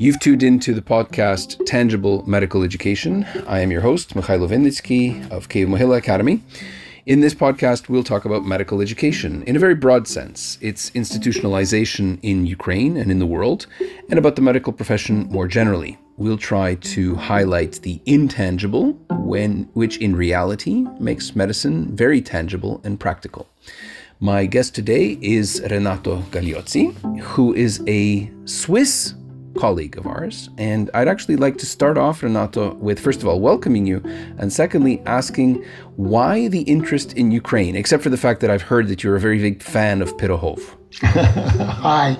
You've tuned into the podcast Tangible Medical Education. I am your host, Mikhailo Vynnytskyi of Kyiv Mohyla Academy. In this podcast, we'll talk about medical education in a very broad sense, its institutionalization in Ukraine and in the world, and about the medical profession more generally. We'll try to highlight the intangible, when, which in reality makes medicine very tangible and practical. My guest today is Renato Galeazzi, who is a Swiss colleague of ours. And I'd actually like to start off, Renato, with first of all, welcoming you, and secondly, asking why the interest in Ukraine, except for the fact that I've heard that you're a very big fan of Pirohov. Hi.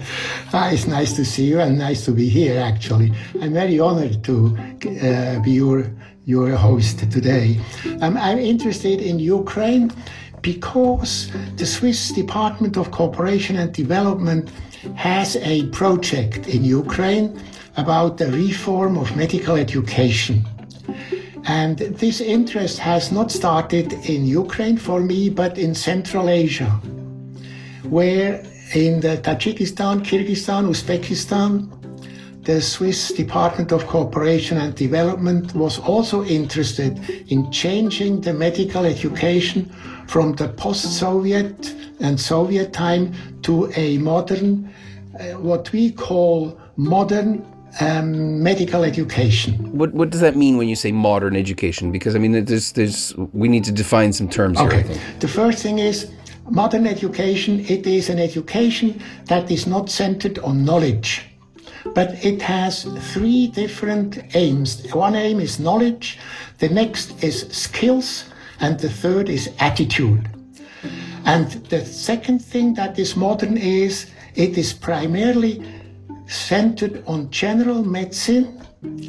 Hi, it's nice to see you and nice to be here, actually. I'm very honored to uh, be your, your host today. Um, I'm interested in Ukraine because the Swiss Department of Cooperation and Development has a project in Ukraine about the reform of medical education. And this interest has not started in Ukraine for me, but in Central Asia, where in the Tajikistan, Kyrgyzstan, Uzbekistan, the Swiss Department of Cooperation and Development was also interested in changing the medical education from the post-Soviet and Soviet time to a modern, uh, what we call modern um, medical education. What what does that mean when you say modern education? Because I mean, there's there's we need to define some terms okay. here. The first thing is modern education. It is an education that is not centered on knowledge, but it has three different aims. One aim is knowledge. The next is skills, and the third is attitude. And the second thing that is modern is it is primarily centered on general medicine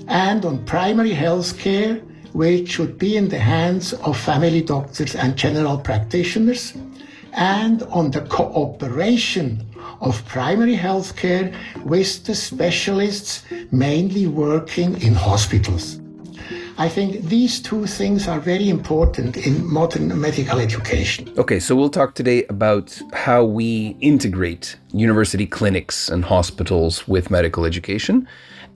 and on primary health care, which should be in the hands of family doctors and general practitioners, and on the cooperation of primary health care with the specialists mainly working in hospitals. I think these two things are very important in modern medical education. Okay, so we'll talk today about how we integrate university clinics and hospitals with medical education.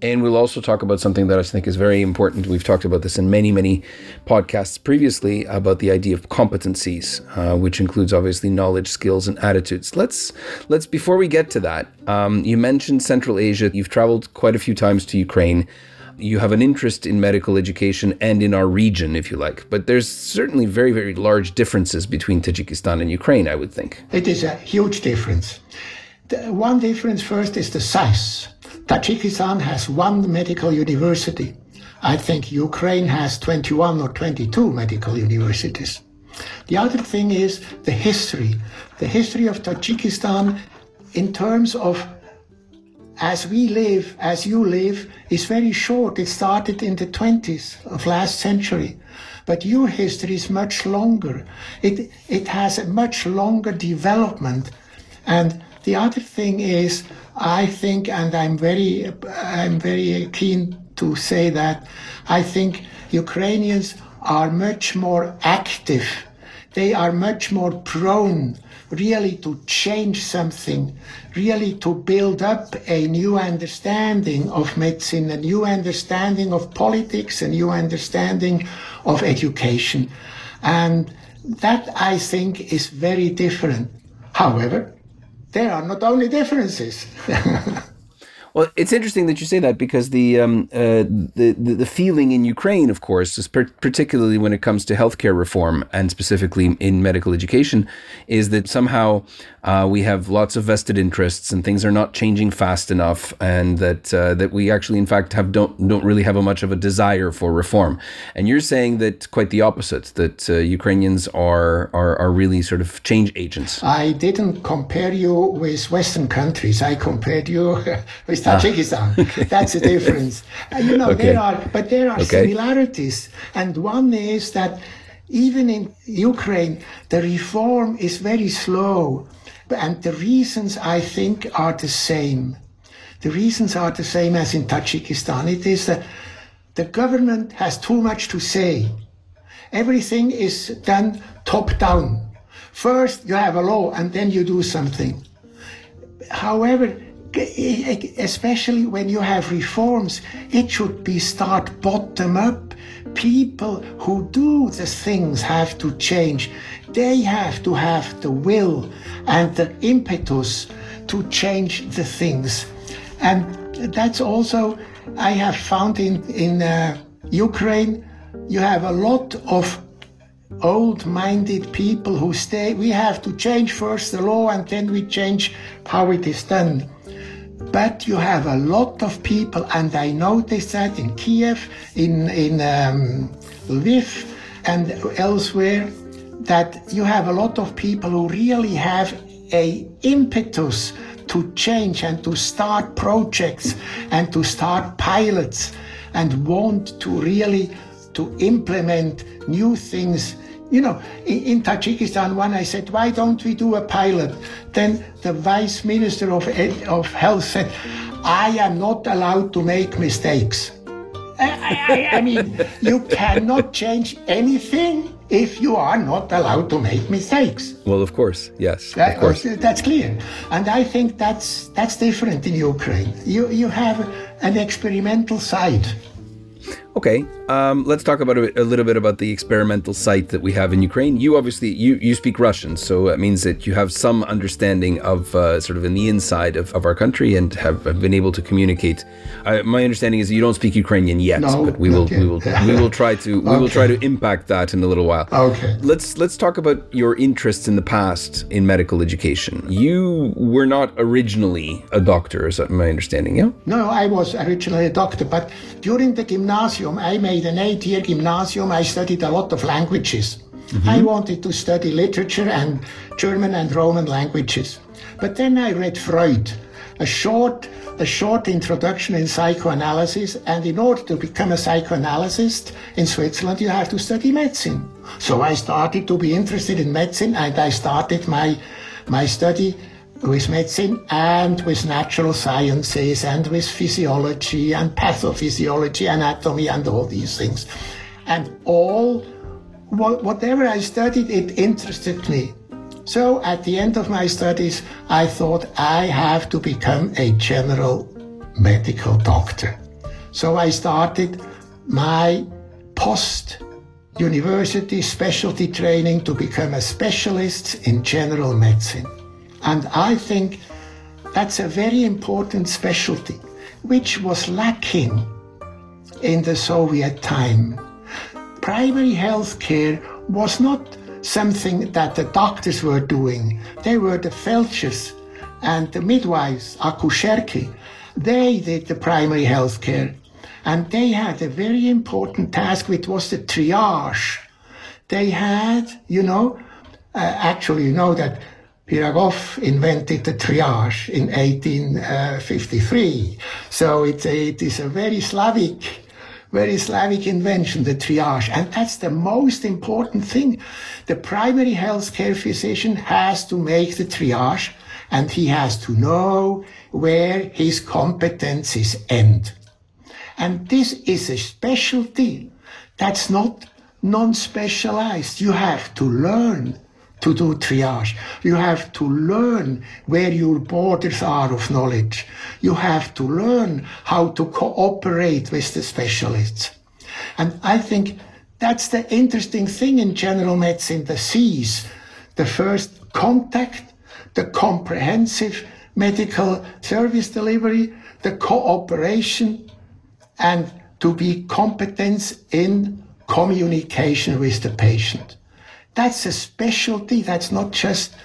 And we'll also talk about something that I think is very important. We've talked about this in many, many podcasts previously about the idea of competencies, uh, which includes obviously knowledge, skills, and attitudes. Let's let's before we get to that, um, you mentioned Central Asia. You've traveled quite a few times to Ukraine you have an interest in medical education and in our region, if you like. But there's certainly very, very large differences between Tajikistan and Ukraine, I would think. It is a huge difference. The one difference first is the size. Tajikistan has one medical university. I think Ukraine has 21 or 22 medical universities. The other thing is the history. The history of Tajikistan in terms of as we live, as you live, is very short. It started in the 20s of last century. But your history is much longer. It, it has a much longer development. And the other thing is, I think, and I'm very, I'm very keen to say that, I think Ukrainians are much more active. They are much more prone really to change something, really to build up a new understanding of medicine, a new understanding of politics, a new understanding of education. And that I think is very different. However, there are not only differences. Well, it's interesting that you say that because the um, uh, the, the, feeling in Ukraine, of course, is per- particularly when it comes to healthcare reform and specifically in medical education, is that somehow uh, we have lots of vested interests and things are not changing fast enough, and that uh, that we actually, in fact, have don't don't really have a much of a desire for reform. And you're saying that quite the opposite, that uh, Ukrainians are, are are really sort of change agents. I didn't compare you with Western countries. I compared you with Tajikistan. Okay. That's the difference. you know, okay. there are, but there are okay. similarities. And one is that even in Ukraine, the reform is very slow. And the reasons, I think, are the same. The reasons are the same as in Tajikistan. It is that the government has too much to say. Everything is done top down. First, you have a law, and then you do something. However, especially when you have reforms, it should be start bottom up. People who do the things have to change. They have to have the will and the impetus to change the things. And that's also, I have found in, in uh, Ukraine, you have a lot of old minded people who stay. We have to change first the law and then we change how it is done. But you have a lot of people, and I noticed that in Kiev, in, in um, Lviv, and elsewhere, that you have a lot of people who really have a impetus to change and to start projects and to start pilots and want to really to implement new things you know, in, in, Tajikistan, when I said, why don't we do a pilot? Then the vice minister of, of health said, I am not allowed to make mistakes. I, I, I mean, you cannot change anything if you are not allowed to make mistakes. Well, of course, yes, of course. Uh, that's clear, and I think that's that's different in Ukraine. You you have an experimental side. Okay, um, let's talk about a, a, little bit about the experimental site that we have in Ukraine. You obviously you, you speak Russian, so it means that you have some understanding of uh, sort of in the inside of, of our country and have, have been able to communicate. Uh, my understanding is you don't speak Ukrainian yet, no, but we will yet. we will we will try to we okay. will try to impact that in a little while. Okay. Let's let's talk about your interests in the past in medical education. You were not originally a doctor, is that my understanding? Yeah. No, I was originally a doctor, but during the gymnasium, I made an eight year gymnasium. I studied a lot of languages. Mm-hmm. I wanted to study literature and German and Roman languages. But then I read Freud, a short, a short introduction in psychoanalysis. And in order to become a psychoanalyst in Switzerland, you have to study medicine. So I started to be interested in medicine and I started my, my study with medicine and with natural sciences and with physiology and pathophysiology, anatomy, and all these things. And all, whatever I studied, it interested me. So at the end of my studies, I thought I have to become a general medical doctor. So I started my post university specialty training to become a specialist in general medicine. And I think that's a very important specialty, which was lacking in the Soviet time. Primary health care was not something that the doctors were doing. They were the feldshers and the midwives, akusherki. They did the primary health care. And they had a very important task, which was the triage. They had, you know, uh, actually, you know that Pirogov invented the triage in 1853. So it, it is a very Slavic, very Slavic invention, the triage. And that's the most important thing. The primary healthcare physician has to make the triage and he has to know where his competencies end. And this is a specialty that's not non-specialized. You have to learn to do triage. You have to learn where your borders are of knowledge. You have to learn how to cooperate with the specialists. And I think that's the interesting thing in general medicine, the C's. The first contact, the comprehensive medical service delivery, the cooperation, and to be competent in communication with the patient. That's a specialty. That's not just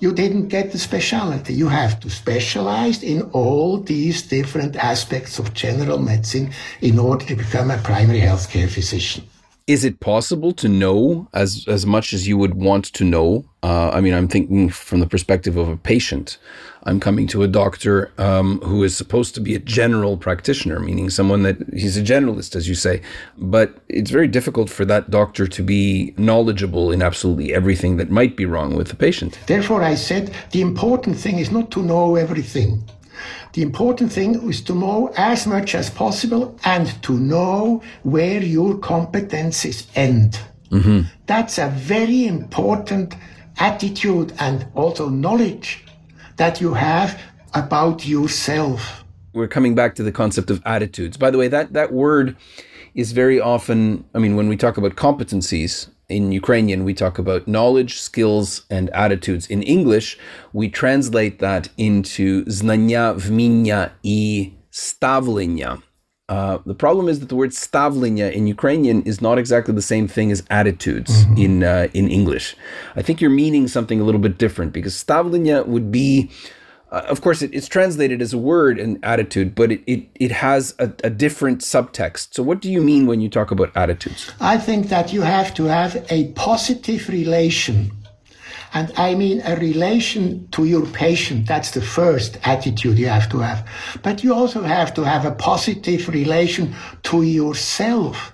you didn't get the specialty. You have to specialize in all these different aspects of general medicine in order to become a primary healthcare physician. Is it possible to know as as much as you would want to know? Uh, I mean, I'm thinking from the perspective of a patient. I'm coming to a doctor um, who is supposed to be a general practitioner, meaning someone that he's a generalist, as you say. But it's very difficult for that doctor to be knowledgeable in absolutely everything that might be wrong with the patient. Therefore, I said the important thing is not to know everything. The important thing is to know as much as possible and to know where your competencies end. Mm-hmm. That's a very important attitude and also knowledge that you have about yourself. We're coming back to the concept of attitudes. By the way, that, that word is very often, I mean, when we talk about competencies, in Ukrainian, we talk about knowledge, skills, and attitudes. In English, we translate that into znання, вміння і ставлення. Uh, the problem is that the word stavlення in Ukrainian is not exactly the same thing as attitudes mm-hmm. in uh, in English. I think you're meaning something a little bit different because stavlення would be uh, of course, it, it's translated as a word and attitude, but it, it, it has a, a, different subtext. So, what do you mean when you talk about attitudes? I think that you have to have a positive relation. And I mean a relation to your patient. That's the first attitude you have to have. But you also have to have a positive relation to yourself,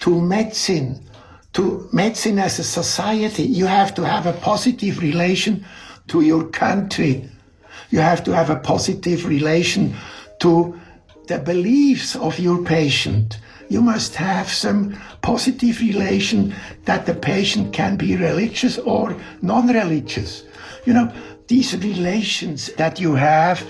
to medicine, to medicine as a society. You have to have a positive relation to your country, you have to have a positive relation to the beliefs of your patient. You must have some positive relation that the patient can be religious or non religious. You know, these relations that you have,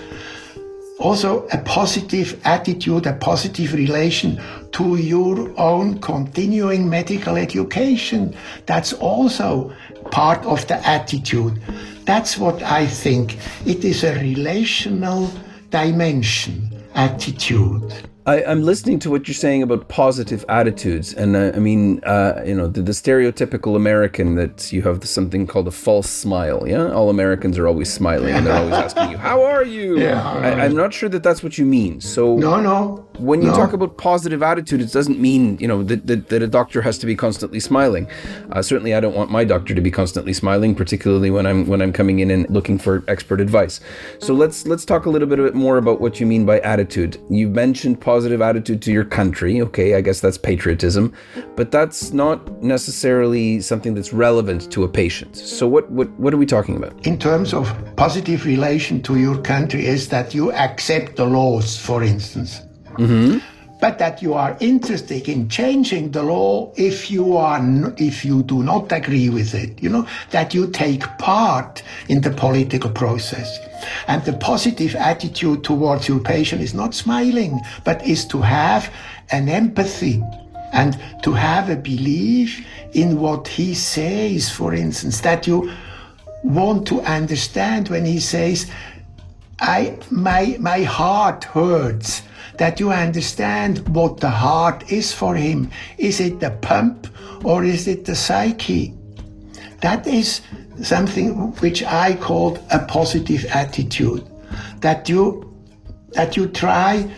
also a positive attitude, a positive relation to your own continuing medical education. That's also part of the attitude. That's what I think. It is a relational dimension, attitude. I, am listening to what you're saying about positive attitudes, and uh, I mean, uh, you know, the, the, stereotypical American that you have something called a false smile. Yeah, all Americans are always smiling, and they're always asking you, "How are you?" Yeah, I, am not sure that that's what you mean. So no, no. When you no. talk about positive attitude, it doesn't mean you know that, that, that a doctor has to be constantly smiling. Uh, certainly, I don't want my doctor to be constantly smiling, particularly when I'm when I'm coming in and looking for expert advice. So let's let's talk a little bit more about what you mean by attitude. You've mentioned positive positive attitude to your country. Okay, I guess that's patriotism, but that's not necessarily something that's relevant to a patient. So what what what are we talking about? In terms of positive relation to your country is that you accept the laws, for instance. Mm-hmm. But that you are interested in changing the law if you are if you do not agree with it you know that you take part in the political process. And the positive attitude towards your patient is not smiling but is to have an empathy and to have a belief in what he says. For instance that you want to understand when he says i my my heart hurts that you understand what the heart is for him. Is it the pump or is it the psyche? That is something which I call a positive attitude. That you that you try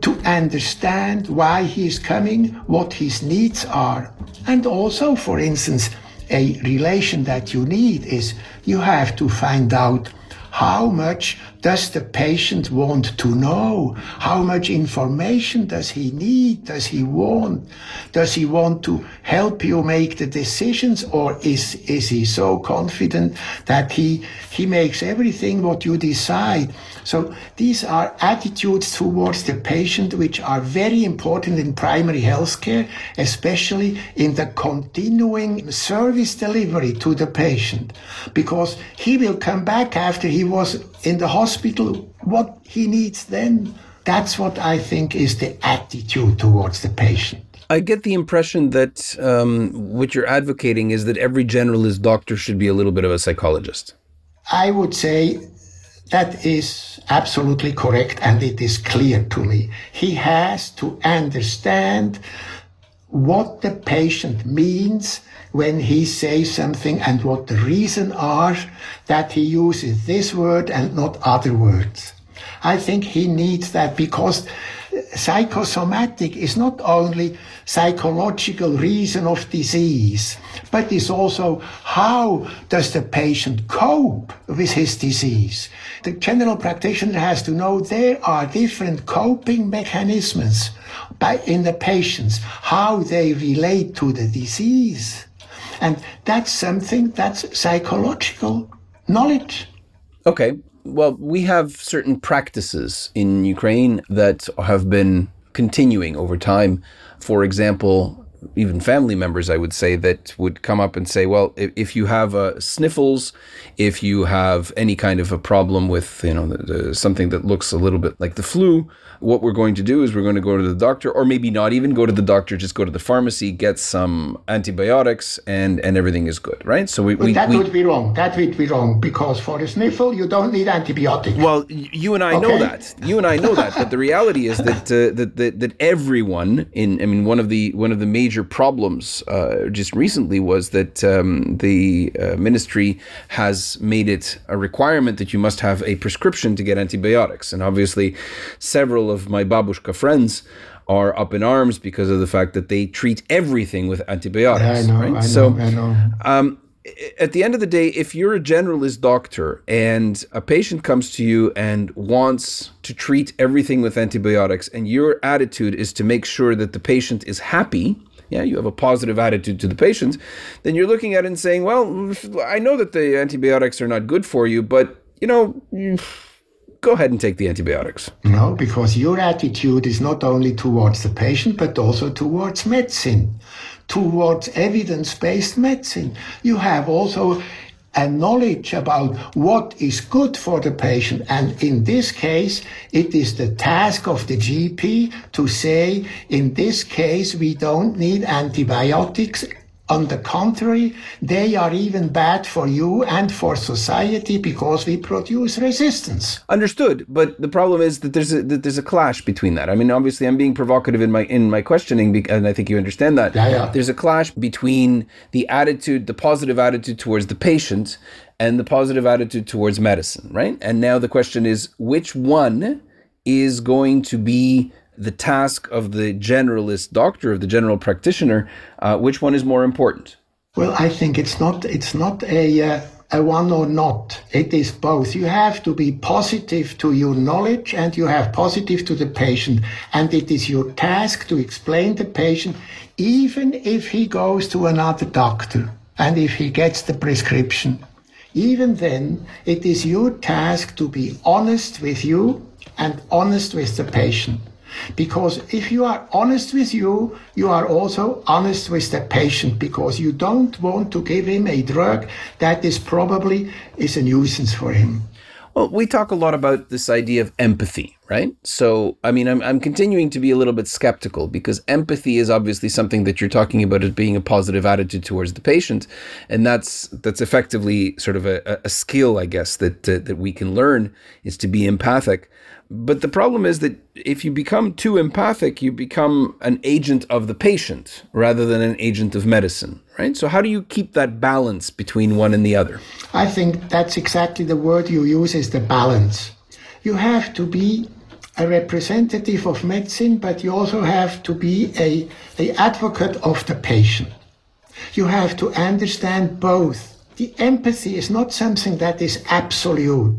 to understand why he is coming, what his needs are. And also, for instance, a relation that you need is you have to find out how much does the patient want to know? How much information does he need? Does he want? Does he want to help you make the decisions or is, is he so confident that he, he makes everything what you decide? So these are attitudes towards the patient which are very important in primary health care, especially in the continuing service delivery to the patient, because he will come back after he was in the hospital what he needs then. That's what I think is the attitude towards the patient. I get the impression that um, what you're advocating is that every generalist doctor should be a little bit of a psychologist. I would say that is absolutely correct and it is clear to me. He has to understand what the patient means when he says something and what the reason are that he uses this word and not other words. I think he needs that because psychosomatic is not only psychological reason of disease, but is also how does the patient cope with his disease. The general practitioner has to know there are different coping mechanisms by, in the patients, how they relate to the disease. And that's something that's psychological knowledge. Okay. Well, we have certain practices in Ukraine that have been continuing over time. For example, even family members, I would say, that would come up and say, well, if, if you have uh, sniffles, if you have any kind of a problem with, you know, the, the, something that looks a little bit like the flu, what we're going to do is we're going to go to the doctor, or maybe not even go to the doctor, just go to the pharmacy, get some antibiotics, and and everything is good, right? So we, we that we, would be wrong. That would be wrong because for a sniffle you don't need antibiotics. Well, you and I okay. know that. You and I know that. But the reality is that, uh, that that that everyone in I mean one of the one of the major problems uh, just recently was that um, the uh, ministry has made it a requirement that you must have a prescription to get antibiotics, and obviously several of my babushka friends are up in arms because of the fact that they treat everything with antibiotics. I know, right? I know, so, I know. Um, at the end of the day, if you're a generalist doctor and a patient comes to you and wants to treat everything with antibiotics, and your attitude is to make sure that the patient is happy, yeah, you have a positive attitude to the patient, then you're looking at it and saying, well, I know that the antibiotics are not good for you, but you know, go ahead and take the antibiotics. No, because your attitude is not only towards the patient, but also towards medicine, towards evidence based medicine. You have also a knowledge about what is good for the patient. And in this case, it is the task of the GP to say, in this case, we don't need antibiotics on the contrary, they are even bad for you and for society because we produce resistance. Understood, but the problem is that there's a that there's a clash between that. I mean, obviously, I'm being provocative in my in my questioning, and I think you understand that. Yeah, yeah. There's a clash between the attitude, the positive attitude towards the patient, and the positive attitude towards medicine, right? And now the question is, which one is going to be the task of the generalist doctor, of the general practitioner, uh, which one is more important? Well, I think it's not it's not a uh, a one or not. It is both. You have to be positive to your knowledge and you have positive to the patient, and it is your task to explain the patient, even if he goes to another doctor and if he gets the prescription. Even then, it is your task to be honest with you and honest with the patient. Because if you are honest with you, you are also honest with the patient because you don't want to give him a drug that is probably is a nuisance for him. Well, we talk a lot about this idea of empathy, right? So, I mean, I'm, I'm continuing to be a little bit skeptical because empathy is obviously something that you're talking about as being a positive attitude towards the patient, and that's that's effectively sort of a, a skill, I guess, that uh, that we can learn is to be empathic. But the problem is that if you become too empathic, you become an agent of the patient rather than an agent of medicine, right? So, how do you keep that balance between one and the other? I think that's exactly the word you use is the balance. You have to be a representative of medicine, but you also have to be a, a advocate of the patient. You have to understand both. The empathy is not something that is absolute.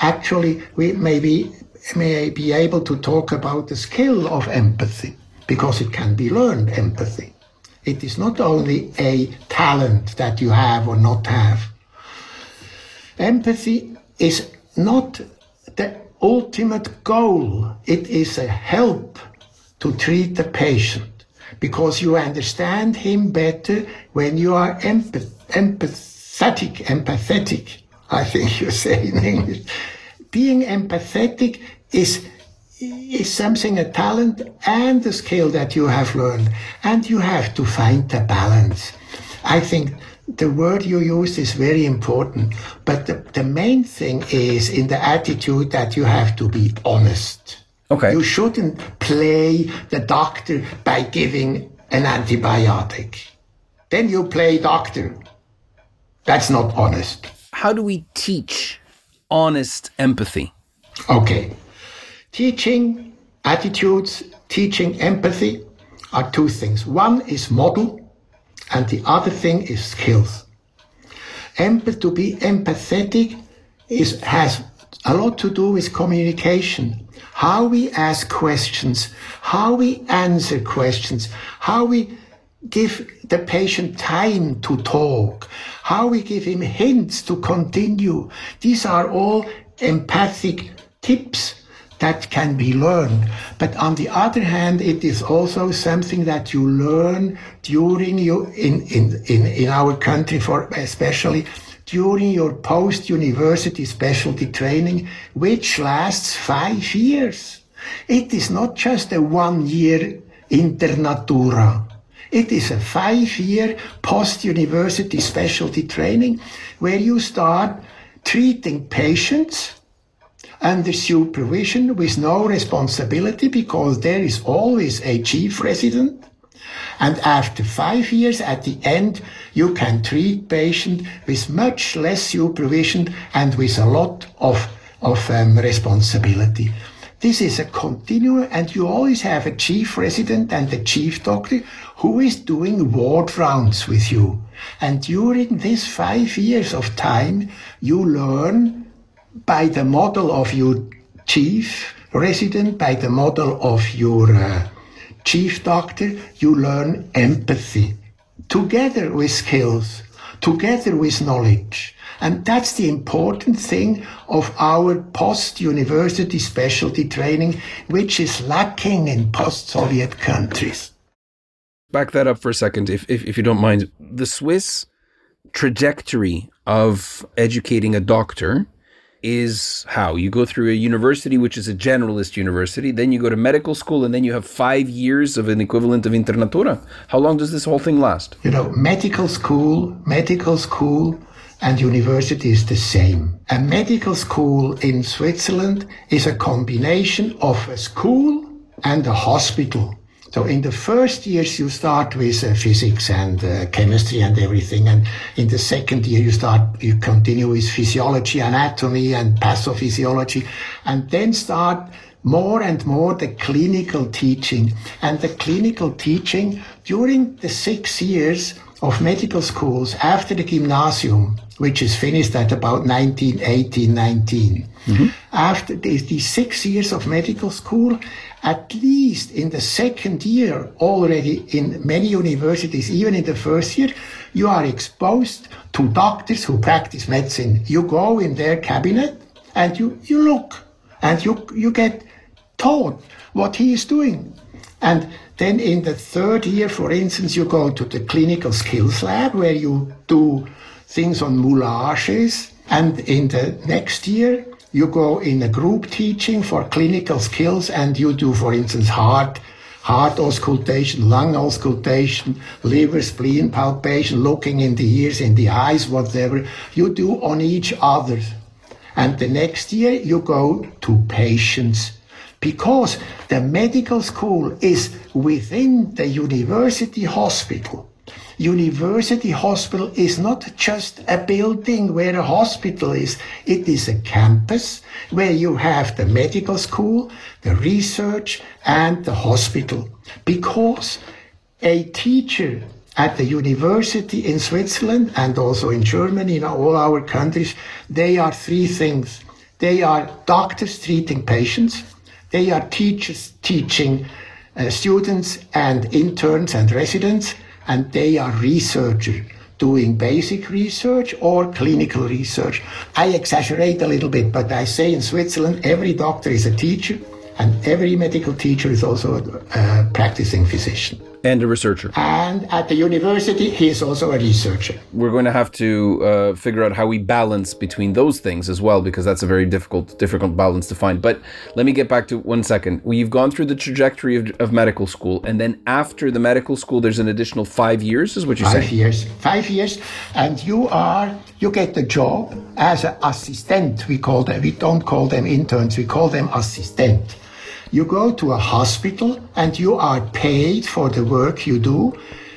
Actually, we maybe may be able to talk about the skill of empathy because it can be learned empathy. It is not only a talent that you have or not have. Empathy is not the ultimate goal, it is a help to treat the patient because you understand him better when you are empath- empathetic, empathetic, I think you say in English being empathetic is is something a talent and a skill that you have learned. And you have to find the balance. I think the word you use is very important. But the, the main thing is in the attitude that you have to be honest. Okay. You shouldn't play the doctor by giving an antibiotic. Then you play doctor. That's not honest. How do we teach honest empathy? Okay. Teaching attitudes, teaching empathy are two things. One is model, and the other thing is skills. Empath, to be empathetic is, has a lot to do with communication. How we ask questions, how we answer questions, how we give the patient time to talk, how we give him hints to continue. These are all empathic tips that can be learned. But on the other hand, it is also something that you learn during you in, in, in, in our country for especially during your post-university specialty training, which lasts five years. It is not just a one-year internatura. It is a five-year post-university specialty training where you start treating patients under supervision with no responsibility because there is always a chief resident. And after five years at the end, you can treat patient with much less supervision and with a lot of, of um, responsibility. This is a continuum and you always have a chief resident and a chief doctor who is doing ward rounds with you. And during these five years of time, you learn by the model of your chief resident, by the model of your uh, chief doctor, you learn empathy together with skills, together with knowledge. And that's the important thing of our post-university specialty training, which is lacking in post-Soviet countries. Back that up for a second, if, if, if you don't mind. The Swiss trajectory of educating a doctor is how you go through a university, which is a generalist university, then you go to medical school, and then you have five years of an equivalent of internatura. How long does this whole thing last? You know, medical school, medical school, and university is the same. A medical school in Switzerland is a combination of a school and a hospital. So in the first years, you start with uh, physics and uh, chemistry and everything. And in the second year, you start, you continue with physiology, anatomy and pathophysiology, and then start more and more the clinical teaching. And the clinical teaching during the six years of medical schools after the gymnasium, which is finished at about 1918, 19. Mm-hmm. After these, these six years of medical school, at least in the second year already in many universities, even in the first year, you are exposed to doctors who practice medicine. You go in their cabinet and you, you look and you, you get taught what he is doing. And then in the third year, for instance, you go to the clinical skills lab where you do things on moulages. And in the next year, you go in a group teaching for clinical skills and you do, for instance, heart, heart auscultation, lung auscultation, liver, spleen palpation, looking in the ears, in the eyes, whatever. You do on each other. And the next year you go to patients because the medical school is within the university hospital. University Hospital is not just a building where a hospital is. It is a campus where you have the medical school, the research, and the hospital. Because a teacher at the university in Switzerland and also in Germany, in all our countries, they are three things. They are doctors treating patients. They are teachers teaching uh, students and interns and residents and they are researchers doing basic research or clinical research. I exaggerate a little bit, but I say in Switzerland, every doctor is a teacher and every medical teacher is also a uh, practicing physician and a researcher. And at the university, he is also a researcher. We're going to have to uh, figure out how we balance between those things as well, because that's a very difficult, difficult balance to find. But let me get back to one second. We've gone through the trajectory of, of medical school, and then after the medical school, there's an additional five years, is what you're five saying? Five years. Five years, and you are you get the job as an assistant. We call them. We don't call them interns. We call them assistant. You go to a hospital and you are paid for the work you do.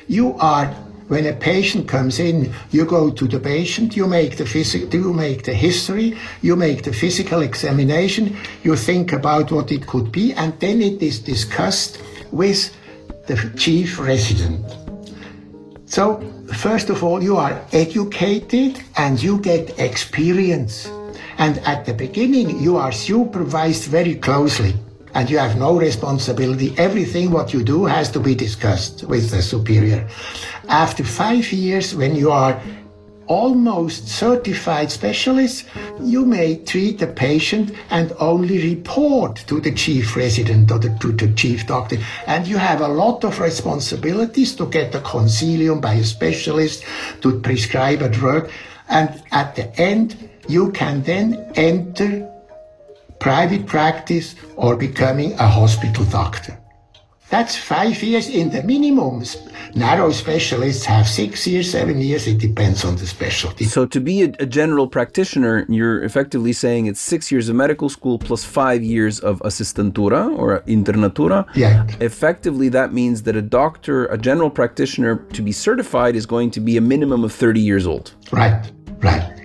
You are when a patient comes in, you go to the patient, you make the phys- you make the history, you make the physical examination, you think about what it could be, and then it is discussed with the chief resident. So, first of all, you are educated and you get experience. And at the beginning, you are supervised very closely and you have no responsibility. Everything what you do has to be discussed with the superior. After five years, when you are almost certified specialist, you may treat the patient and only report to the chief resident or the, to the chief doctor. And you have a lot of responsibilities to get a consilium by a specialist to prescribe a drug. And at the end, you can then enter private practice or becoming a hospital doctor. That's five years in the minimum. Narrow specialists have six years, seven years. It depends on the specialty. So, to be a, a, general practitioner, you're effectively saying it's six years of medical school plus five years of assistentura or internatura. Yeah. Effectively, that means that a doctor, a general practitioner, to be certified is going to be a minimum of 30 years old. Right, right.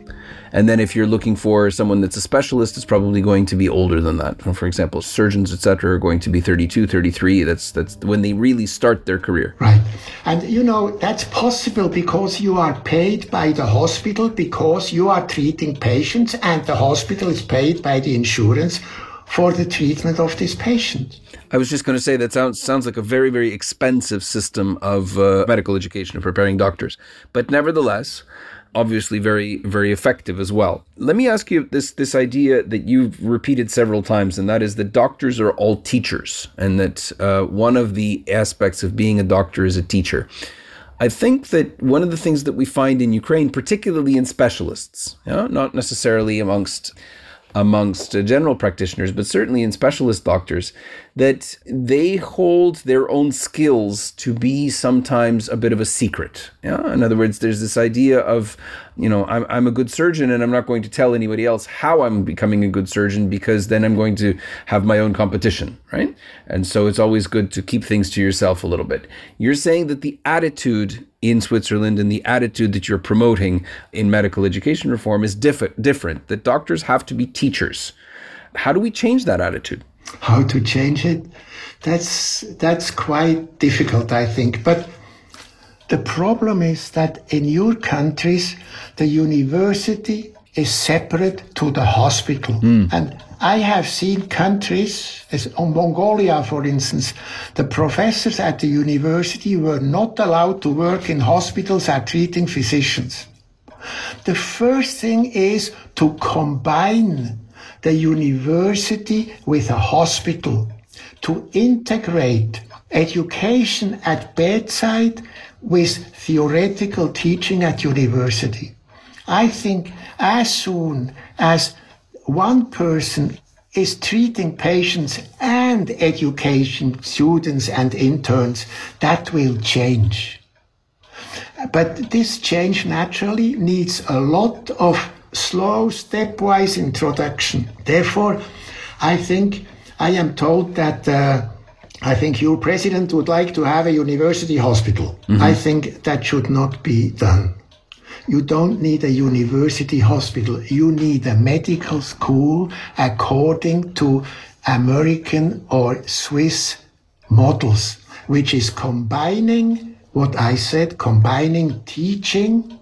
And then if you're looking for someone that's a specialist, it's probably going to be older than that. For example, surgeons, etc., are going to be 32, 33. That's that's when they really start their career. Right. And you know, that's possible because you are paid by the hospital because you are treating patients and the hospital is paid by the insurance for the treatment of this patient. I was just going to say that sounds sounds like a very very expensive system of uh, medical education of preparing doctors, but nevertheless, obviously very very effective as well. Let me ask you this this idea that you've repeated several times, and that is that doctors are all teachers, and that uh, one of the aspects of being a doctor is a teacher. I think that one of the things that we find in Ukraine, particularly in specialists, you know, not necessarily amongst amongst uh, general practitioners, but certainly in specialist doctors, that they hold their own skills to be sometimes a bit of a secret. Yeah? In other words, there's this idea of, you know, I'm, I'm a good surgeon and I'm not going to tell anybody else how I'm becoming a good surgeon because then I'm going to have my own competition, right? And so it's always good to keep things to yourself a little bit. You're saying that the attitude in Switzerland and the attitude that you're promoting in medical education reform is diff- different, that doctors have to be teachers. How do we change that attitude? How to change it? That's that's quite difficult, I think. But the problem is that in your countries, the university is separate to the hospital. Mm. And I have seen countries, as in Mongolia, for instance, the professors at the university were not allowed to work in hospitals as treating physicians. The first thing is to combine the university with a hospital, to integrate education at bedside with theoretical teaching at university. I think as soon as one person is treating patients and education students and interns, that will change. But this change naturally needs a lot of slow, stepwise introduction. Therefore, I think I am told that uh, I think your president would like to have a university hospital. Mm-hmm. I think that should not be done. You don't need a university hospital. You need a medical school according to American or Swiss models, which is combining what I said, combining teaching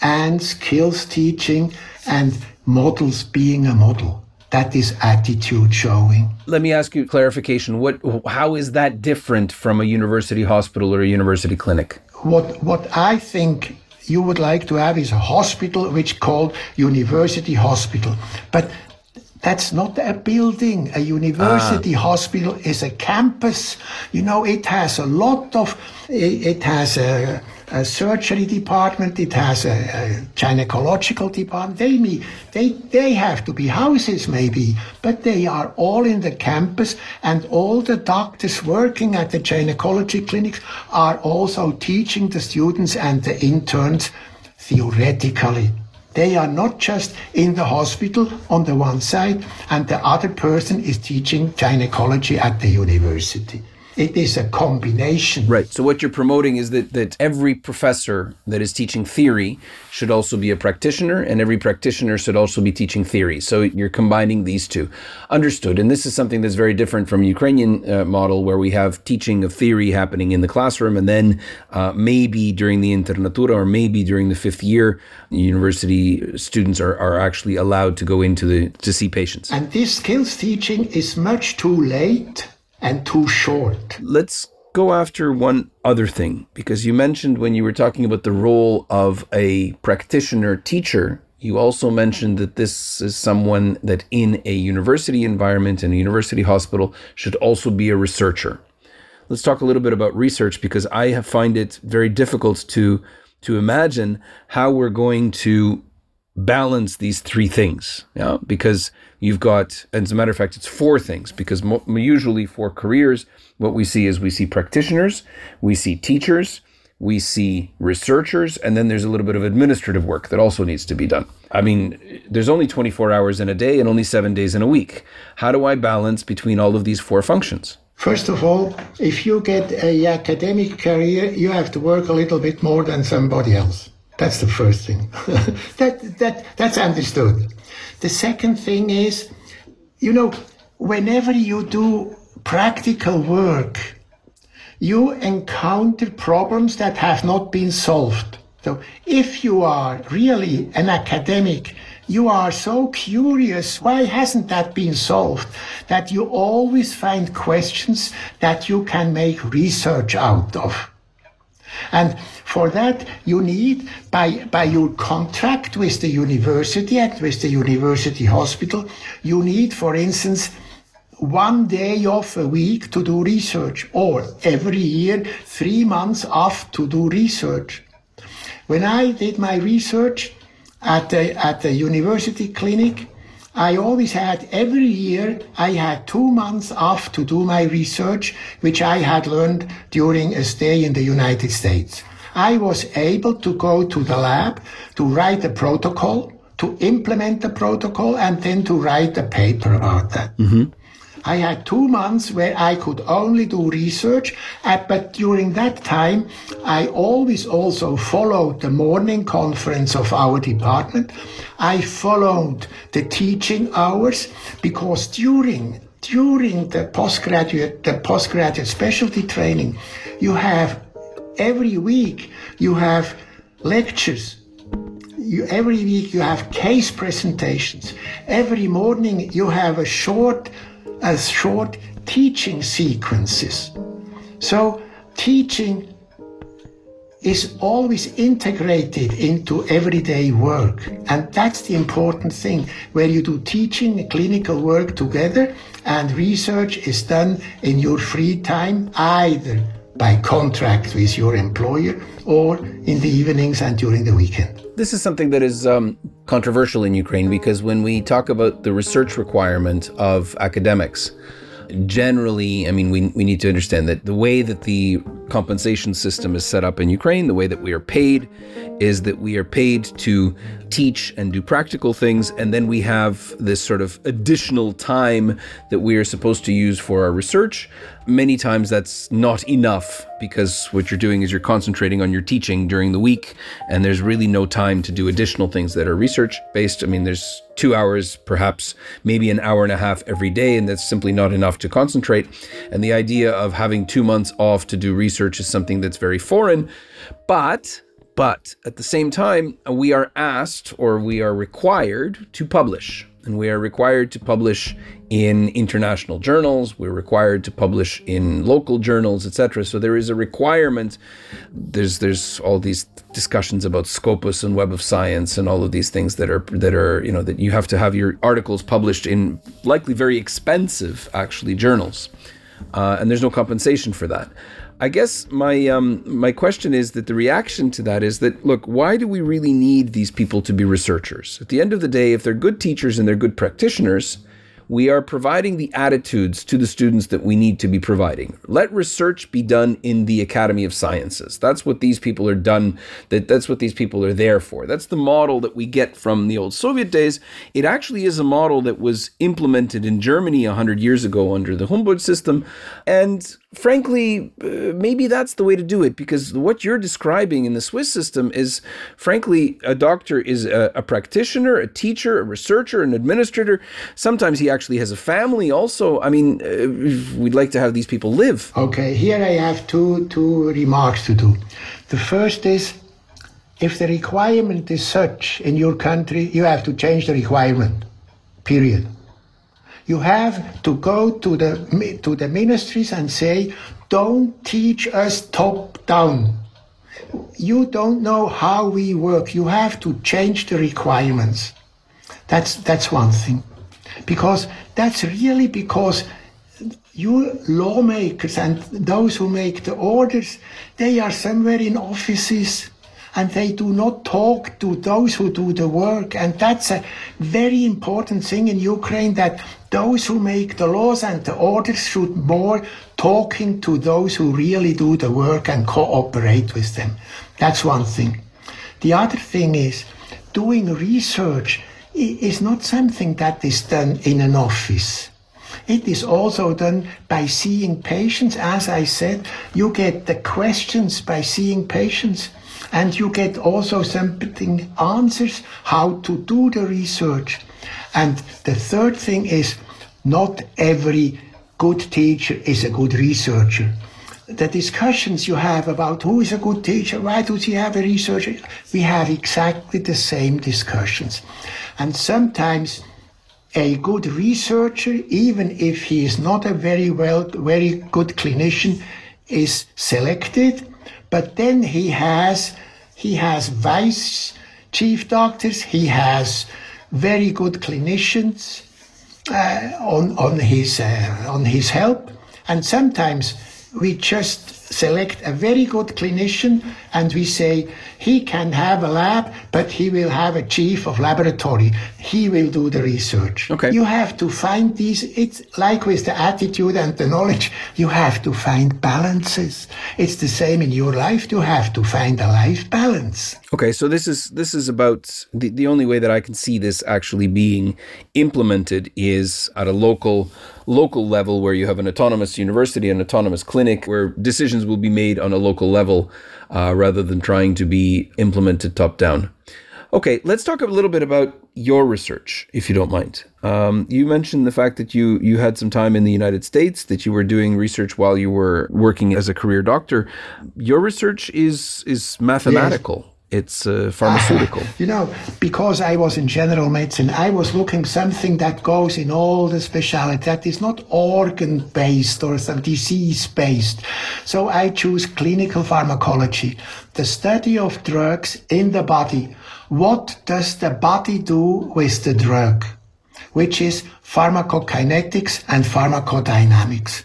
and skills teaching and models being a model. That is attitude showing. Let me ask you clarification. What how is that different from a university hospital or a university clinic? What what i think you would like to have is a hospital which called university hospital. But that's not a building. A university ah. hospital is a campus. You know, it has a lot of, it, it has a, a surgery department, it has a, a gynecological department. They, they, they have to be houses maybe, but they are all in the campus and all the doctors working at the gynecology clinics are also teaching the students and the interns theoretically. They are not just in the hospital on the one side and the other person is teaching gynecology at the university. It is a combination. Right. So what you're promoting is that that every professor that is teaching theory should also be a practitioner, and every practitioner should also be teaching theory. So you're combining these two. Understood. And this is something that's very different from Ukrainian uh, model, where we have teaching of theory happening in the classroom, and then uh, maybe during the internatura or maybe during the fifth year, university students are, are actually allowed to go into the to see patients. And this skills teaching is much too late and too short. Let's go after one other thing because you mentioned when you were talking about the role of a practitioner teacher, you also mentioned that this is someone that in a university environment, and a university hospital, should also be a researcher. Let's talk a little bit about research because I find it very difficult to to imagine how we're going to balance these three things. Yeah, because you've got, as a matter of fact, it's four things. Because mo- usually for careers, what we see is we see practitioners, we see teachers, we see researchers, and then there's a little bit of administrative work that also needs to be done. I mean, there's only 24 hours in a day and only seven days in a week. How do I balance between all of these four functions? First of all, if you get a academic career, you have to work a little bit more than somebody else. That's the first thing. that, that, that's understood. The second thing is, you know, whenever you do practical work, you encounter problems that have not been solved. So if you are really an academic, you are so curious, why hasn't that been solved? That you always find questions that you can make research out of. And for that, you need, by, by your contract with the university and with the university hospital, you need, for instance, one day off a week to do research, or every year, three months off to do research. When I did my research at the, at the university clinic, I always had every year I had two months off to do my research, which I had learned during a stay in the United States. I was able to go to the lab to write a protocol, to implement the protocol, and then to write a paper about that. Mm-hmm. I had two months where I could only do research, uh, but during that time, I always also followed the morning conference of our department. I followed the teaching hours because during during the postgraduate the postgraduate specialty training, you have every week you have lectures you, every week you have case presentations. Every morning you have a short as short teaching sequences. So teaching is always integrated into everyday work. And that's the important thing, where you do teaching and clinical work together and research is done in your free time, either by contract with your employer or in the evenings and during the weekend. This is something that is um, controversial in Ukraine because when we talk about the research requirement of academics, generally, I mean, we, we need to understand that the way that the compensation system is set up in Ukraine, the way that we are paid, is that we are paid to teach and do practical things, and then we have this sort of additional time that we are supposed to use for our research. Many times that's not enough because what you're doing is you're concentrating on your teaching during the week, and there's really no time to do additional things that are research based. I mean, there's two hours, perhaps maybe an hour and a half every day, and that's simply not enough to concentrate. And the idea of having two months off to do research is something that's very foreign. But but at the same time, we are asked or we are required to publish. And we are required to publish in international journals, we're required to publish in local journals, etc. So there is a requirement. There's there's all these discussions about Scopus and Web of Science and all of these things that are that are, you know, that you have to have your articles published in likely very expensive actually journals. Uh, and there's no compensation for that. I guess my um, my question is that the reaction to that is that look, why do we really need these people to be researchers? At the end of the day, if they're good teachers and they're good practitioners, we are providing the attitudes to the students that we need to be providing. Let research be done in the Academy of Sciences. That's what these people are done, that, that's what these people are there for. That's the model that we get from the old Soviet days. It actually is a model that was implemented in Germany 100 years ago under the Humboldt system. And frankly, uh, maybe that's the way to do it because what you're describing in the Swiss system is, frankly, a doctor is a, a, practitioner, a teacher, a researcher, an administrator. Sometimes he actually has a family. Also, I mean, uh, we'd like to have these people live. Okay, here I have two two remarks to do. The first is. If the requirement is such in your country, you have to change the requirement. Period. You have to go to the, to the ministries and say, don't teach us top down. You don't know how we work. You have to change the requirements. That's, that's one thing. Because that's really because you lawmakers and those who make the orders, they are somewhere in offices and they do not talk to those who do the work. And that's a very important thing in Ukraine that those who make the laws and the orders should more talking to those who really do the work and cooperate with them. That's one thing. The other thing is doing research is not something that is done in an office. It is also done by seeing patients. As I said, you get the questions by seeing patients and you get also something answers how to do the research. And the third thing is not every good teacher is a good researcher. The discussions you have about who is a good teacher, why does he have a researcher, we have exactly the same discussions. And sometimes a good researcher, even if he is not a very well, very good clinician, is selected, but then he has he has vice chief doctors, he has very good clinicians uh, on on his uh, on his help, and sometimes we just select a very good clinician and we say he can have a lab, but he will have a chief of laboratory. He will do the research. Okay. You have to find these, it's like with the attitude and the knowledge, you have to find balances. It's the same in your life. You have to find a life balance. Okay, so this is this is about the, the only way that I can see this actually being implemented is at a local local level where you have an autonomous university, an autonomous clinic, where decisions will be made on a local level uh, rather than trying to be implemented top down. Okay, let's talk a little bit about your research, if you don't mind. Um, you mentioned the fact that you you had some time in the United States, that you were doing research while you were working as a career doctor. Your research is is mathematical. Yes it's uh, pharmaceutical. you know, because I was in general medicine, I was looking something that goes in all the specialty that is not organ based or some disease based. So I choose clinical pharmacology, the study of drugs in the body. What does the body do with the drug? Which is pharmacokinetics and pharmacodynamics.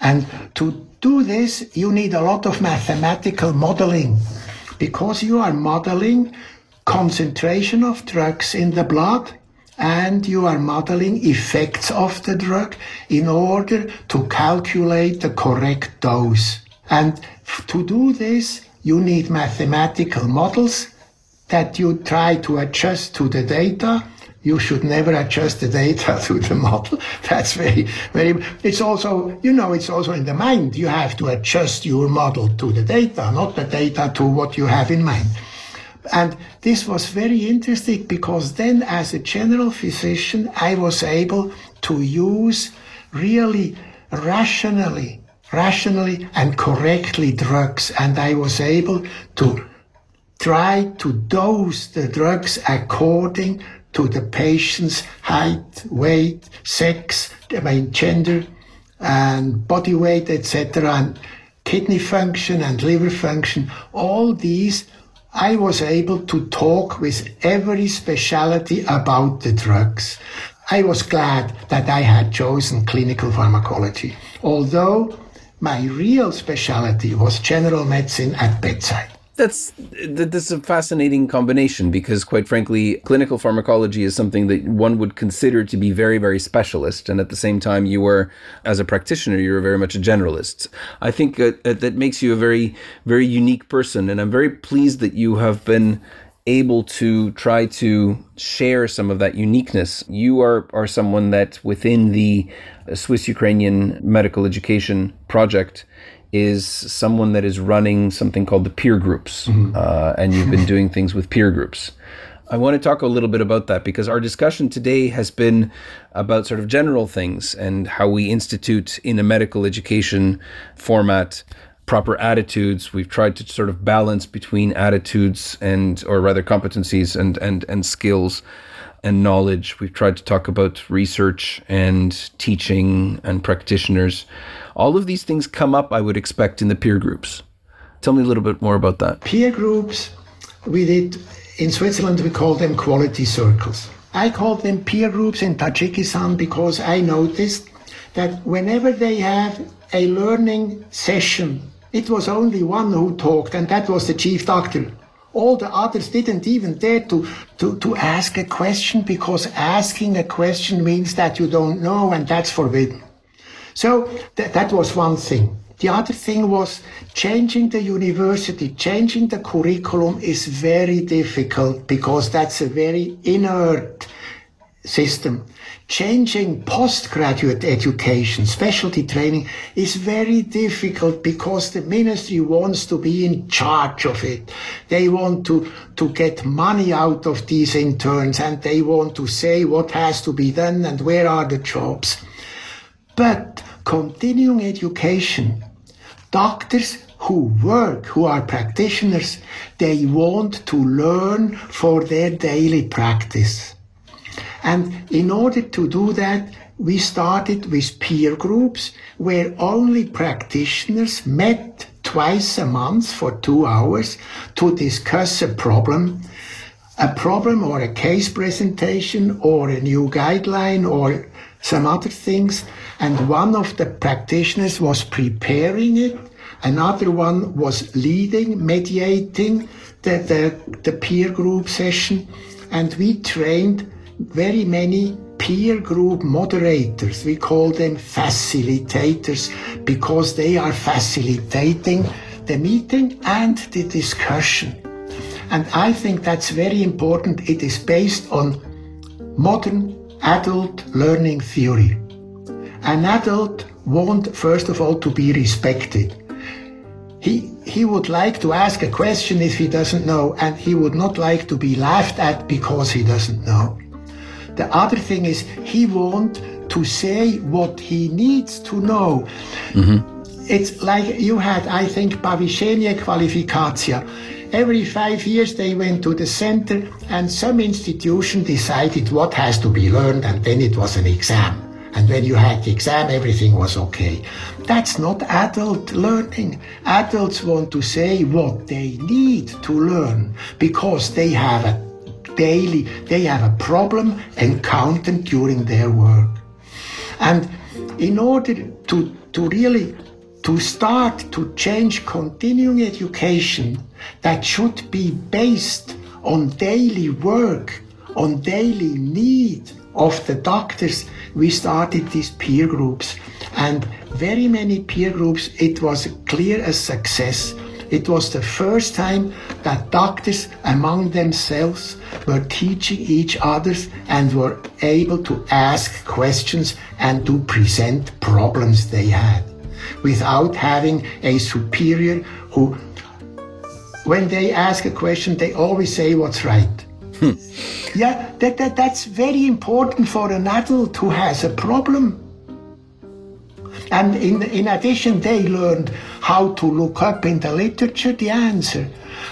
And to do this, you need a lot of mathematical modeling because you are modeling concentration of drugs in the blood and you are modeling effects of the drug in order to calculate the correct dose. And to do this, you need mathematical models that you try to adjust to the data. You should never adjust the data to the model. That's very, very, it's also, you know, it's also in the mind. You have to adjust your model to the data, not the data to what you have in mind. And this was very interesting because then, as a general physician, I was able to use really rationally, rationally and correctly drugs. And I was able to try to dose the drugs according to the patient's height, weight, sex, I mean, gender, and body weight, etc., and kidney function and liver function. All these, I was able to talk with every specialty about the drugs. I was glad that I had chosen clinical pharmacology, although my real specialty was general medicine at bedside that's that's a fascinating combination because quite frankly clinical pharmacology is something that one would consider to be very very specialist. And at the same time you were as a practitioner you're very much a generalist. I think uh, uh, that makes you a very very unique person. And i'm very pleased that you have been able to try to share some of that uniqueness. You are are someone that within the swiss ukrainian medical education project is someone that is running something called the peer groups, mm-hmm. uh, and you've been doing things with peer groups. I want to talk a little bit about that because our discussion today has been about sort of general things and how we institute in a medical education format proper attitudes. We've tried to sort of balance between attitudes and, or rather, competencies and and and skills and knowledge. We've tried to talk about research and teaching and practitioners All of these things come up, I would expect, in the peer groups. Tell me a little bit more about that. Peer groups, we did in Switzerland, we call them quality circles. I call them peer groups in Tajikistan because I noticed that whenever they have a learning session, it was only one who talked, and that was the chief doctor. All the others didn't even dare to, to, to ask a question because asking a question means that you don't know, and that's forbidden. So th- that was one thing. The other thing was changing the university, changing the curriculum is very difficult because that's a very inert system. Changing postgraduate education, specialty training is very difficult because the ministry wants to be in charge of it. They want to, to get money out of these interns and they want to say what has to be done and where are the jobs. But continuing education Doctors who work, who are practitioners, they want to learn for their daily practice. And in order to do that, we started with peer groups where only practitioners met twice a month for two hours to discuss a problem, a problem or a case presentation or a new guideline or some other things. And one of the practitioners was preparing it. Another one was leading, mediating the, the, the peer group session. And we trained very many peer group moderators. We call them facilitators because they are facilitating the meeting and the discussion. And I think that's very important. It is based on modern adult learning theory. An adult wants, first of all, to be respected. He, he would like to ask a question if he doesn't know, and he would not like to be laughed at because he doesn't know. The other thing is, he wants to say what he needs to know. Mm-hmm it's like you had, I think, Pavishenia Qualificatia. Every five years they went to the center and some institution decided what has to be learned and then it was an exam. And when you had the exam, everything was okay. That's not adult learning. Adults want to say what they need to learn because they have a daily, they have a problem encountered during their work. And in order to, to really to start to change continuing education that should be based on daily work, on daily need of the doctors, we started these peer groups. And very many peer groups, it was clear a success. It was the first time that doctors among themselves were teaching each other and were able to ask questions and to present problems they had without having a superior who, when they ask a question, they always say what's right. Hmm. Yeah, that, that, that's very important for an adult who has a problem. And in, in addition, they learned how to look up in the literature the answer.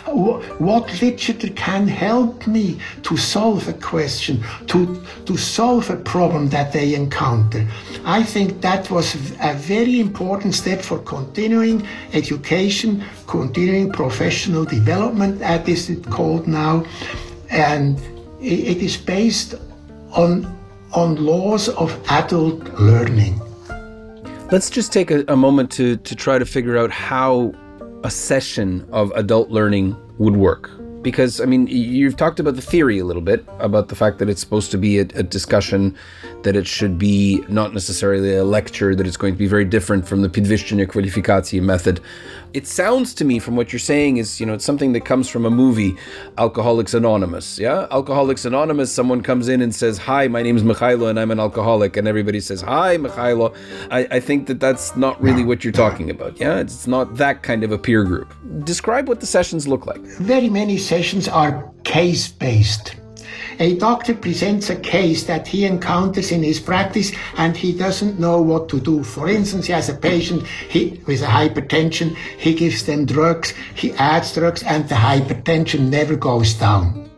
What literature can help me to solve a question, to, to solve a problem that they encounter? I think that was a very important step for continuing education, continuing professional development, as it's called now. And it is based on, on laws of adult learning. Let's just take a, a, moment to, to try to figure out how a session of adult learning would work. Because, I mean, you've talked about the theory a little bit, about the fact that it's supposed to be a, a discussion, that it should be not necessarily a lecture, that it's going to be very different from the Podwyższenie Kwalifikacji method. It sounds to me from what you're saying is, you know, it's something that comes from a movie, Alcoholics Anonymous. Yeah? Alcoholics Anonymous, someone comes in and says, Hi, my name is Mikhailo and I'm an alcoholic. And everybody says, Hi, Mikhailo. I, I think that that's not really what you're talking about. Yeah? It's not that kind of a peer group. Describe what the sessions look like. Very many sessions are case based. A doctor presents a case that he encounters in his practice and he doesn't know what to do. For instance, he has a patient he, with a hypertension, he gives them drugs, he adds drugs, and the hypertension never goes down.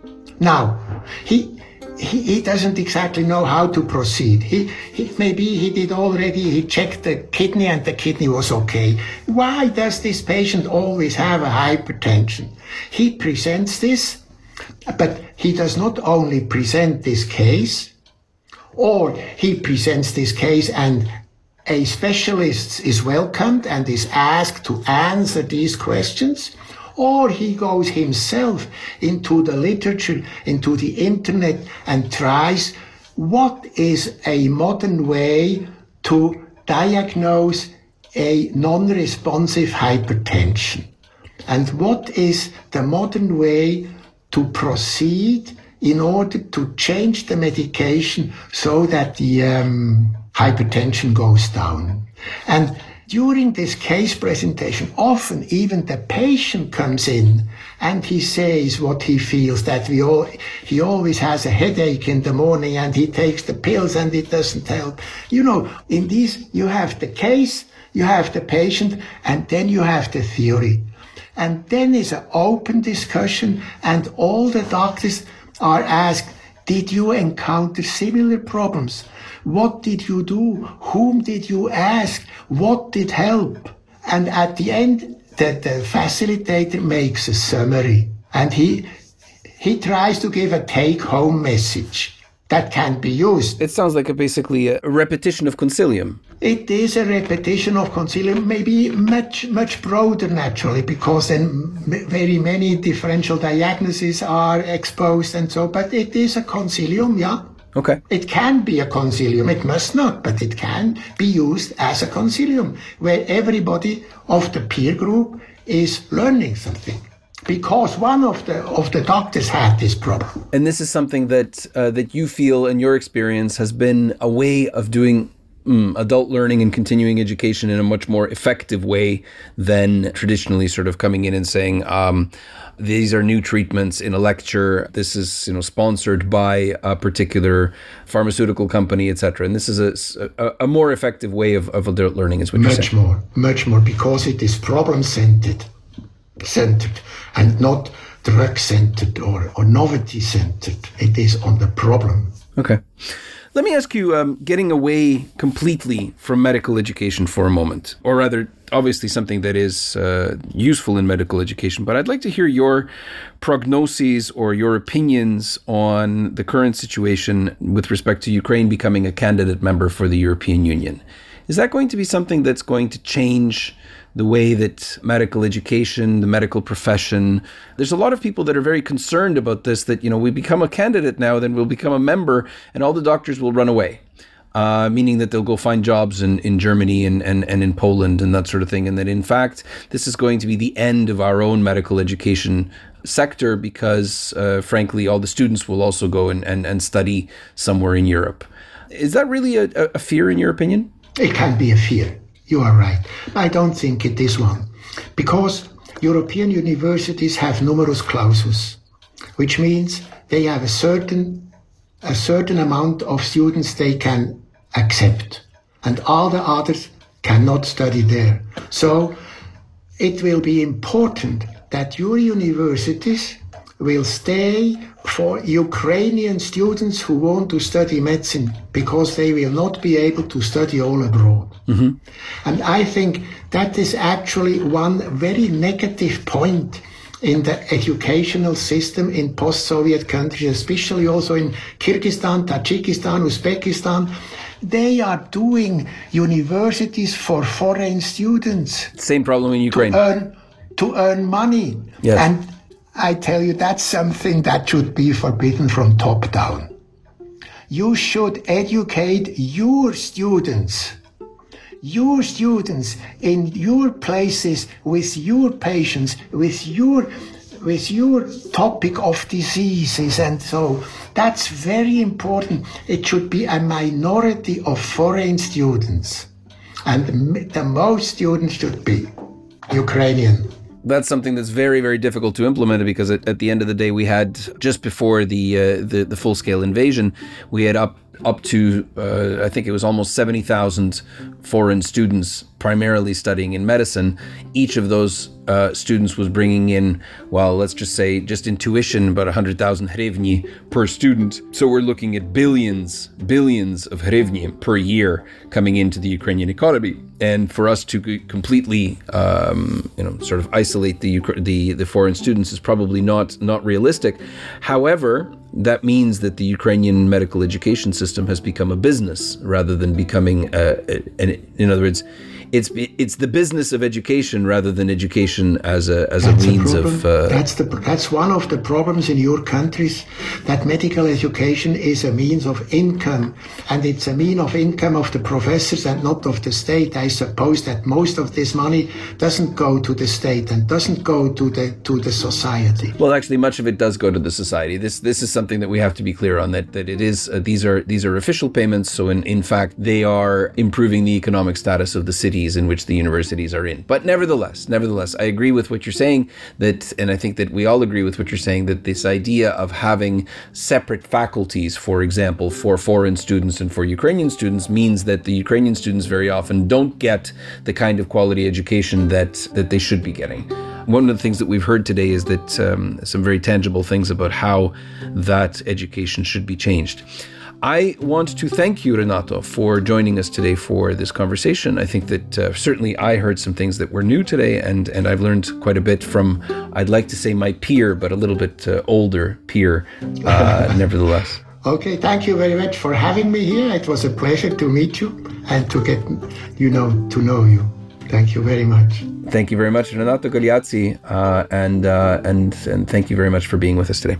Now, he he, he doesn't exactly know how to proceed. He, he maybe he did already. He checked the kidney and the kidney was okay. Why does this patient always have a hypertension? He presents this, but he does not only present this case, or he presents this case and a specialist is welcomed and is asked to answer these questions or he goes himself into the literature, into the internet, and tries what is a modern way to diagnose a non responsive hypertension. And what is the modern way to proceed in order to change the medication so that the um, hypertension goes down. And during this case presentation, often even the patient comes in and he says what he feels that we all, he always has a headache in the morning and he takes the pills and it doesn't help. You know, in these, you have the case, you have the patient, and then you have the theory. And then is an open discussion and all the doctors are asked, did you encounter similar problems? What did you do? Whom did you ask? What did help? And at the end, the, the facilitator makes a summary and he, he tries to give a take home message that can be used. It sounds like a basically a repetition of consilium. It is a repetition of consilium, maybe much much broader naturally, because then very many differential diagnoses are exposed and so. But it is a consilium, yeah. Okay. It can be a consilium. It must not, but it can be used as a consilium where everybody of the peer group is learning something because one of the of the doctors had this problem. And this is something that uh, that you feel in your experience has been a way of doing mm, adult learning and continuing education in a much more effective way than traditionally sort of coming in and saying um, these are new treatments in a lecture. This is you know sponsored by a particular pharmaceutical company etc and this is a, a, a, more effective way of, of adult learning is what much more much more because it is problem centered centered and not drug centered or, or novelty centered it is on the problem. Okay. Let me ask you, um, getting away completely from medical education for a moment, or rather, obviously something that is uh, useful in medical education, but I'd like to hear your prognoses or your opinions on the current situation with respect to Ukraine becoming a candidate member for the European Union. Is that going to be something that's going to change the way that medical education, the medical profession, there's a lot of people that are very concerned about this that, you know, we become a candidate now, then we'll become a member, and all the doctors will run away. Uh, meaning that they'll go find jobs in, in Germany and, and, and in Poland and that sort of thing. And that in fact, this is going to be the end of our own medical education sector because, uh, frankly, all the students will also go and, and, and study somewhere in Europe. Is that really a, a fear, in your opinion? It can be a fear. You are right. I don't think it is one. Because European universities have numerus clausus, which means they have a certain a certain amount of students they can accept, and all the others cannot study there. So it will be important that your universities will stay for Ukrainian students who want to study medicine because they will not be able to study all abroad. Mm-hmm. And I think that is actually one very negative point in the educational system in post-Soviet countries, especially also in Kyrgyzstan, Tajikistan, Uzbekistan. They are doing universities for foreign students. Same problem in Ukraine. To earn, to earn money. Yes. And I tell you, that's something that should be forbidden from top down. You should educate your students, your students in your places with your patients, with your with your topic of diseases. And so that's very important. It should be a minority of foreign students. And the most students should be ukrainian. That's something that's very very difficult to implement because at, at the end of the day we had just before the uh, the, the full scale invasion we had up up to, uh, I think it was almost 70,000 foreign students primarily studying in medicine. Each of those uh, students was bringing in, well, let's just say, just in tuition, about 100,000 hryvnia per student. So we're looking at billions, billions of hryvnia per year coming into the Ukrainian economy. And for us to completely, um, you know, sort of isolate the, the the foreign students is probably not not realistic. However, that means that the Ukrainian medical education system has become a business rather than becoming, a, a, in other words, it's it's the business of education rather than education as a as that's a means a of. Uh, that's the that's one of the problems in your countries that medical education is a means of income, and it's a mean of income of the professors and not of the state. I suppose that most of this money doesn't go to the state and doesn't go to the to the society. Well, actually, much of it does go to the society. This this is something that we have to be clear on that that it is uh, these are these are official payments. So in in fact, they are improving the economic status of the city cities in which the universities are in. But nevertheless, nevertheless, I agree with what you're saying that, and I think that we all agree with what you're saying that this idea of having separate faculties, for example, for foreign students and for Ukrainian students means that the Ukrainian students very often don't get the kind of quality education that, that they should be getting. One of the things that we've heard today is that um, some very tangible things about how that education should be changed. I want to thank you, Renato, for joining us today for this conversation. I think that uh, certainly I heard some things that were new today, and, and I've learned quite a bit from, I'd like to say my peer, but a little bit uh, older peer, uh, nevertheless. Okay, thank you very much for having me here. It was a pleasure to meet you and to get, you know, to know you. Thank you very much. Thank you very much, Renato Galeazzi, uh, and, uh, and, and thank you very much for being with us today.